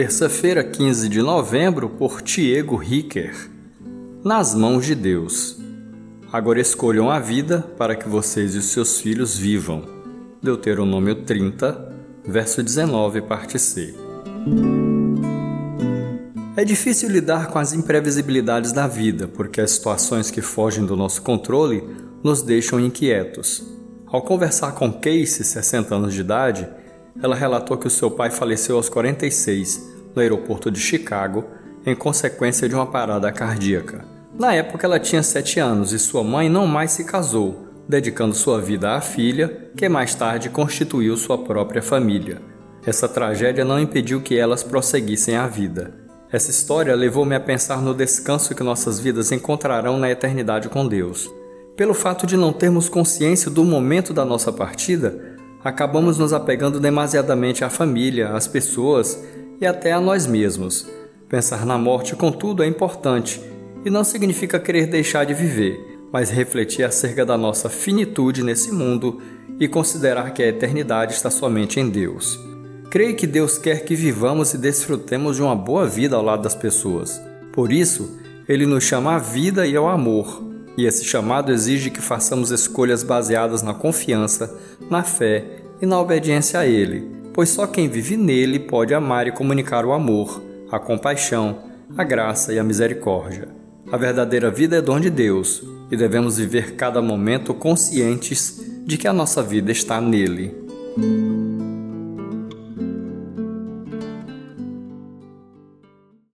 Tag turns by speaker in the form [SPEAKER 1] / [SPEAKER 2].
[SPEAKER 1] Terça-feira, 15 de novembro, por Tiago Ricker. Nas mãos de Deus. Agora escolham a vida para que vocês e os seus filhos vivam. Deuteronômio 30, verso 19, parte C. É difícil lidar com as imprevisibilidades da vida, porque as situações que fogem do nosso controle nos deixam inquietos. Ao conversar com Casey, 60 anos de idade, ela relatou que o seu pai faleceu aos 46, no aeroporto de Chicago, em consequência de uma parada cardíaca. Na época ela tinha 7 anos e sua mãe não mais se casou, dedicando sua vida à filha, que mais tarde constituiu sua própria família. Essa tragédia não impediu que elas prosseguissem a vida. Essa história levou-me a pensar no descanso que nossas vidas encontrarão na eternidade com Deus. Pelo fato de não termos consciência do momento da nossa partida, acabamos nos apegando demasiadamente à família, às pessoas e até a nós mesmos. Pensar na morte, contudo, é importante e não significa querer deixar de viver, mas refletir acerca da nossa finitude nesse mundo e considerar que a eternidade está somente em Deus. Creio que Deus quer que vivamos e desfrutemos de uma boa vida ao lado das pessoas. Por isso, Ele nos chama à vida e ao amor, e esse chamado exige que façamos escolhas baseadas na confiança, na fé e na obediência a Ele, pois só quem vive nele pode amar e comunicar o amor, a compaixão, a graça e a misericórdia. A verdadeira vida é dom de Deus e devemos viver cada momento conscientes de que a nossa vida está nele.